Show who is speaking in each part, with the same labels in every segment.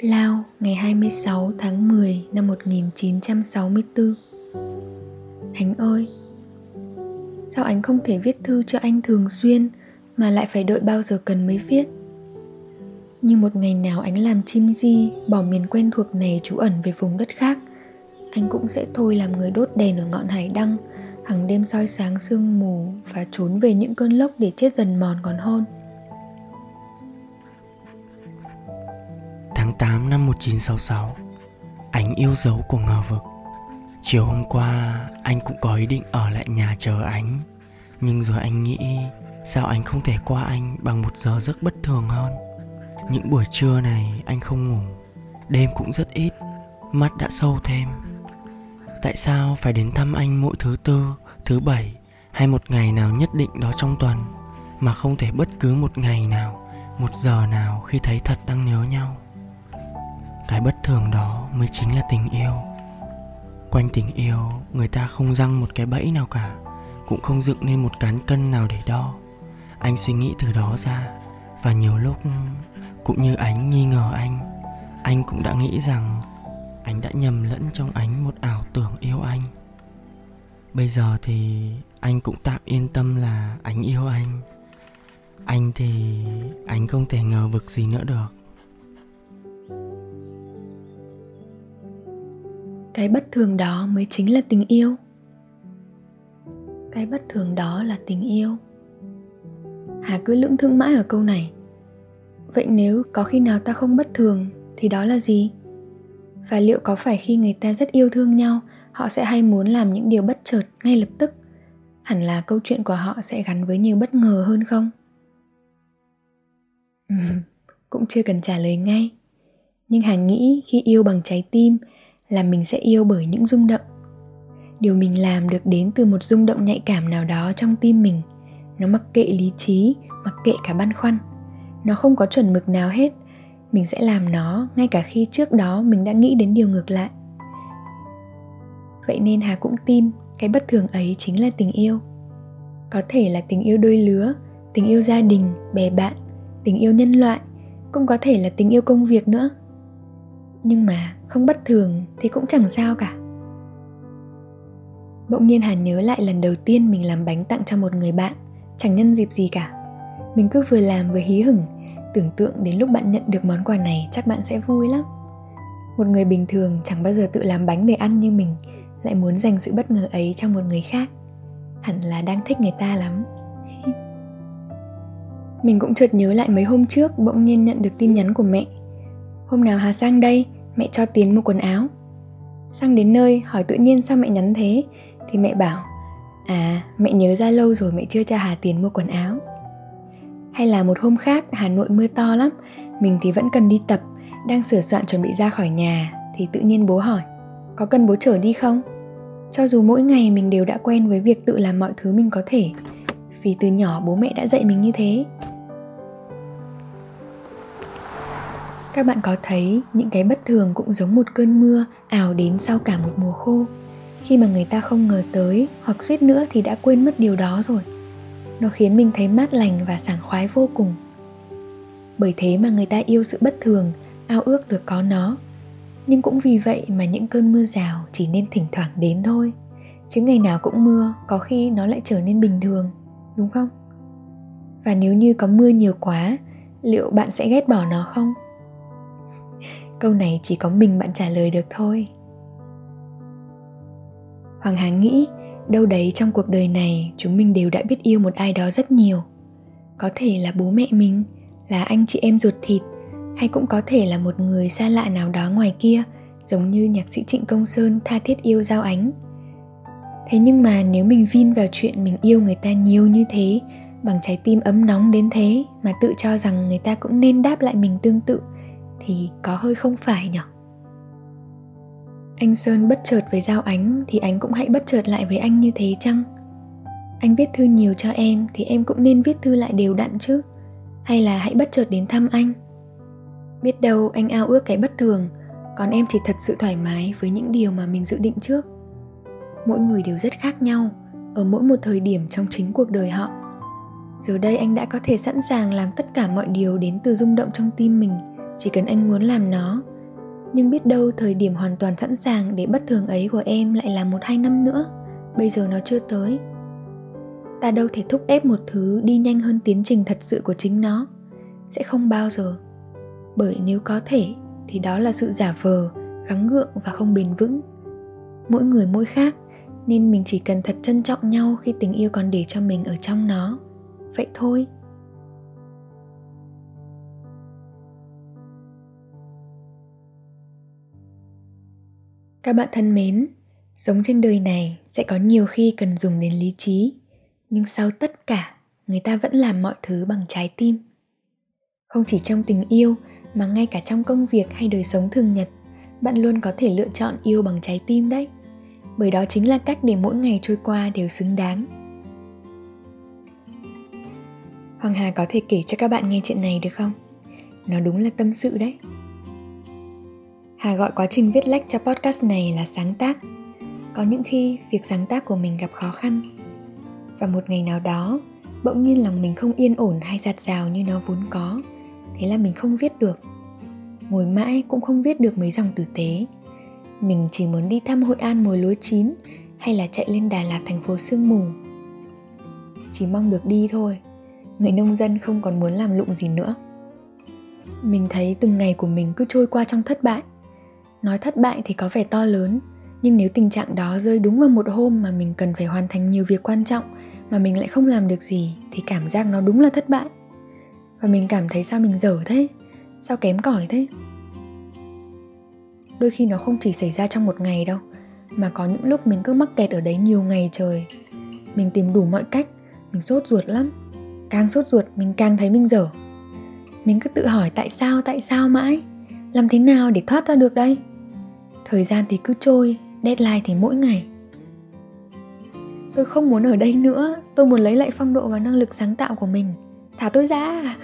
Speaker 1: Lao, ngày 26 tháng 10 năm 1964 Anh ơi, Sao anh không thể viết thư cho anh thường xuyên Mà lại phải đợi bao giờ cần mới viết? Như một ngày nào anh làm chim di, Bỏ miền quen thuộc này trú ẩn về vùng đất khác, Anh cũng sẽ thôi làm người đốt đèn ở ngọn hải đăng Hàng đêm soi sáng sương mù Và trốn về những cơn lốc để chết dần mòn còn hơn
Speaker 2: 8 năm 1966 Ánh yêu dấu của ngờ vực. Chiều hôm qua anh cũng có ý định ở lại nhà chờ anh. Nhưng rồi anh nghĩ Sao anh không thể qua anh bằng một giờ giấc bất thường hơn? Những buổi trưa này anh không ngủ Đêm cũng rất ít Mắt đã sâu thêm. Tại sao phải đến thăm anh mỗi thứ tư, thứ bảy Hay một ngày nào nhất định đó trong tuần Mà không thể bất cứ một ngày nào Một giờ nào khi thấy thật đang nhớ nhau? Cái bất thường đó mới chính là tình yêu. Quanh tình yêu, người ta không răng một cái bẫy nào cả, cũng không dựng nên một cán cân nào để đo. Anh suy nghĩ từ đó ra, và nhiều lúc, cũng như ánh nghi ngờ anh anh cũng đã nghĩ rằng anh đã nhầm lẫn trong ánh một ảo tưởng yêu anh. Bây giờ thì anh cũng tạm yên tâm là anh yêu anh. Anh thì anh không thể ngờ vực gì nữa được.
Speaker 1: Cái bất thường đó mới chính là tình yêu. Cái bất thường đó là tình yêu. Hà cứ lưỡng thương mãi ở câu này. Vậy nếu có khi nào ta không bất thường, thì đó là gì? Và liệu có phải khi người ta rất yêu thương nhau, họ sẽ hay muốn làm những điều bất chợt ngay lập tức? Hẳn là câu chuyện của họ sẽ gắn với nhiều bất ngờ hơn không? Cũng chưa cần trả lời ngay. Nhưng hà nghĩ khi yêu bằng trái tim là mình sẽ yêu bởi những rung động. Điều mình làm được đến từ một rung động nhạy cảm nào đó trong tim mình, nó mặc kệ lý trí, mặc kệ cả băn khoăn. Nó không có chuẩn mực nào hết. Mình sẽ làm nó ngay cả khi trước đó mình đã nghĩ đến điều ngược lại. Vậy nên hà cũng tin cái bất thường ấy chính là tình yêu. Có thể là tình yêu đôi lứa, tình yêu gia đình, bè bạn, tình yêu nhân loại, cũng có thể là tình yêu công việc nữa. Nhưng mà không bất thường thì cũng chẳng sao cả. Bỗng nhiên hà nhớ lại lần đầu tiên mình làm bánh tặng cho một người bạn, chẳng nhân dịp gì cả. Mình cứ vừa làm vừa hí hửng, tưởng tượng đến lúc bạn nhận được món quà này chắc bạn sẽ vui lắm. Một người bình thường chẳng bao giờ tự làm bánh để ăn như mình, lại muốn dành sự bất ngờ ấy cho một người khác. Hẳn là đang thích người ta lắm. Mình cũng chợt nhớ lại mấy hôm trước bỗng nhiên nhận được tin nhắn của mẹ. Hôm nào hà sang đây? Mẹ cho tiến mua quần áo. Sang đến nơi, hỏi tự nhiên sao mẹ nhắn thế. Thì mẹ bảo à mẹ nhớ ra lâu rồi mẹ chưa cho hà tiền mua quần áo. Hay là một hôm khác, hà nội mưa to lắm, mình thì vẫn cần đi tập, đang sửa soạn chuẩn bị ra khỏi nhà, thì tự nhiên bố hỏi, có cần bố chở đi không? Cho dù mỗi ngày mình đều đã quen với việc tự làm mọi thứ mình có thể, vì từ nhỏ bố mẹ đã dạy mình như thế. Các bạn có thấy những cái bất thường cũng giống một cơn mưa ảo đến sau cả một mùa khô. Khi mà người ta không ngờ tới hoặc suýt nữa thì đã quên mất điều đó rồi. Nó khiến mình thấy mát lành và sảng khoái vô cùng. Bởi thế mà người ta yêu sự bất thường, ao ước được có nó. Nhưng cũng vì vậy mà những cơn mưa rào chỉ nên thỉnh thoảng đến thôi. Chứ ngày nào cũng mưa, có khi nó lại trở nên bình thường, đúng không? Và nếu như có mưa nhiều quá, liệu bạn sẽ ghét bỏ nó không? Câu này chỉ có mình bạn trả lời được thôi. Hoàng hà nghĩ, đâu đấy trong cuộc đời này, chúng mình đều đã biết yêu một ai đó rất nhiều. Có thể là bố mẹ mình, là anh chị em ruột thịt, hay cũng có thể là một người xa lạ nào đó ngoài kia, giống như nhạc sĩ trịnh công sơn tha thiết yêu giao ánh. Thế nhưng mà nếu mình vin vào chuyện mình yêu người ta nhiều như thế, bằng trái tim ấm nóng đến thế, mà tự cho rằng người ta cũng nên đáp lại mình tương tự thì có hơi không phải nhở? anh sơn bất chợt với giao ánh thì ánh cũng hãy bất chợt lại với anh như thế chăng? Anh viết thư nhiều cho em thì em cũng nên viết thư lại đều đặn chứ. Hay là hãy bất chợt đến thăm anh? Biết đâu anh ao ước cái bất thường, còn em chỉ thật sự thoải mái với những điều mà mình dự định trước. Mỗi người đều rất khác nhau, ở mỗi một thời điểm trong chính cuộc đời họ. Giờ đây anh đã có thể sẵn sàng làm tất cả mọi điều đến từ rung động trong tim mình chỉ cần anh muốn làm nó. Nhưng biết đâu thời điểm hoàn toàn sẵn sàng để bất thường ấy của em lại là một hai năm nữa. Bây giờ nó chưa tới. Ta đâu thể thúc ép một thứ đi nhanh hơn tiến trình thật sự của chính nó. Sẽ không bao giờ. Bởi nếu có thể, thì đó là sự giả vờ, gắng gượng và không bền vững. Mỗi người mỗi khác, nên mình chỉ cần thật trân trọng nhau khi tình yêu còn để cho mình ở trong nó. Vậy thôi. Các bạn thân mến, sống trên đời này sẽ có nhiều khi cần dùng đến lý trí, nhưng sau tất cả, người ta vẫn làm mọi thứ bằng trái tim. Không chỉ trong tình yêu, mà ngay cả trong công việc hay đời sống thường nhật, bạn luôn có thể lựa chọn yêu bằng trái tim đấy. Bởi đó chính là cách để mỗi ngày trôi qua đều xứng đáng. Hoàng hà có thể kể cho các bạn nghe chuyện này được không? Nó đúng là tâm sự đấy hà gọi quá trình viết lách cho podcast này là sáng tác. Có những khi, việc sáng tác của mình gặp khó khăn. Và một ngày nào đó, bỗng nhiên lòng mình không yên ổn hay giạt rào như nó vốn có, thế là mình không viết được. Ngồi mãi cũng không viết được mấy dòng tử tế. Mình chỉ muốn đi thăm hội an mùa lúa chín hay là chạy lên đà lạt thành phố sương mù. Chỉ mong được đi thôi, người nông dân không còn muốn làm lụng gì nữa. Mình thấy từng ngày của mình cứ trôi qua trong thất bại nói thất bại thì có vẻ to lớn, nhưng nếu tình trạng đó rơi đúng vào một hôm mà mình cần phải hoàn thành nhiều việc quan trọng mà mình lại không làm được gì thì cảm giác nó đúng là thất bại. Và mình cảm thấy sao mình dở thế? Sao kém cỏi thế? Đôi khi nó không chỉ xảy ra trong một ngày đâu, mà có những lúc mình cứ mắc kẹt ở đấy nhiều ngày trời. Mình tìm đủ mọi cách, mình sốt ruột lắm. Càng sốt ruột, mình càng thấy mình dở. Mình cứ tự hỏi tại sao tại sao mãi? Làm thế nào để thoát ra được đây? Thời gian thì cứ trôi, deadline thì mỗi ngày. Tôi không muốn ở đây nữa. Tôi muốn lấy lại phong độ và năng lực sáng tạo của mình. Thả tôi ra.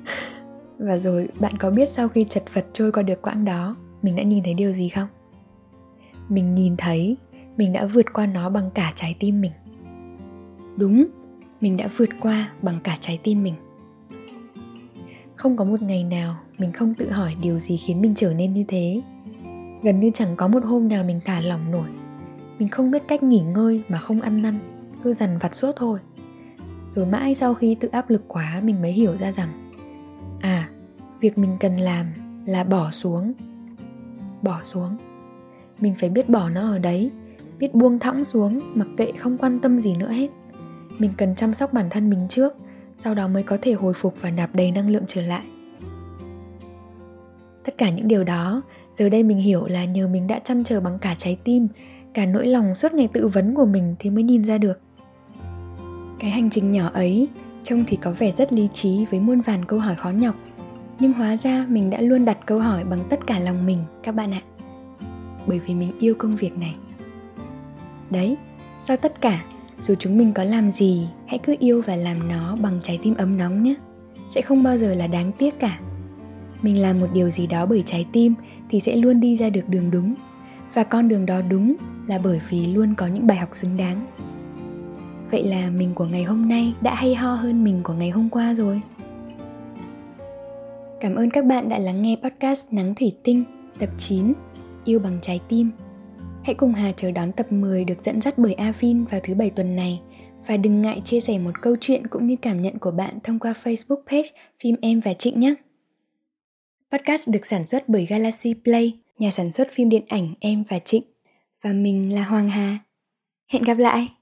Speaker 1: Và rồi, bạn có biết sau khi chật vật trôi qua được quãng đó, mình đã nhìn thấy điều gì không? Mình nhìn thấy, mình đã vượt qua nó bằng cả trái tim mình. Đúng, mình đã vượt qua bằng cả trái tim mình. Không có một ngày nào mình không tự hỏi điều gì khiến mình trở nên như thế gần như chẳng có một hôm nào mình thả lỏng nổi. Mình không biết cách nghỉ ngơi mà không ăn năn, cứ dằn vặt suốt thôi. Rồi mãi sau khi tự áp lực quá, mình mới hiểu ra rằng à việc mình cần làm là bỏ xuống. Bỏ xuống. Mình phải biết bỏ nó ở đấy, biết buông thõng xuống, mặc kệ không quan tâm gì nữa hết. Mình cần chăm sóc bản thân mình trước, sau đó mới có thể hồi phục và nạp đầy năng lượng trở lại. Tất cả những điều đó giờ đây mình hiểu là nhờ mình đã chăn trở bằng cả trái tim, cả nỗi lòng suốt ngày tự vấn của mình thì mới nhìn ra được. Cái hành trình nhỏ ấy, trông thì có vẻ rất lý trí với muôn vàn câu hỏi khó nhọc. Nhưng hóa ra mình đã luôn đặt câu hỏi bằng tất cả lòng mình, các bạn ạ. Bởi vì mình yêu công việc này. Đấy, sau tất cả, dù chúng mình có làm gì, hãy cứ yêu và làm nó bằng trái tim ấm nóng nhé. Sẽ không bao giờ là đáng tiếc cả. Mình làm một điều gì đó bởi trái tim thì sẽ luôn đi ra được đường đúng và con đường đó đúng là bởi vì luôn có những bài học xứng đáng vậy là mình của ngày hôm nay đã hay ho hơn mình của ngày hôm qua rồi Cảm ơn các bạn đã lắng nghe podcast Nắng Thủy Tinh, tập 9 Yêu bằng trái tim. Hãy cùng Hà chờ đón tập 10 được dẫn dắt bởi Avin vào thứ bảy tuần này và đừng ngại chia sẻ một câu chuyện cũng như cảm nhận của bạn thông qua Facebook page Phim Em và Trịnh nhé. Podcast được sản xuất bởi Galaxy Play, nhà sản xuất phim điện ảnh Em và Trịnh. Và mình là Hoàng Hà. Hẹn gặp lại!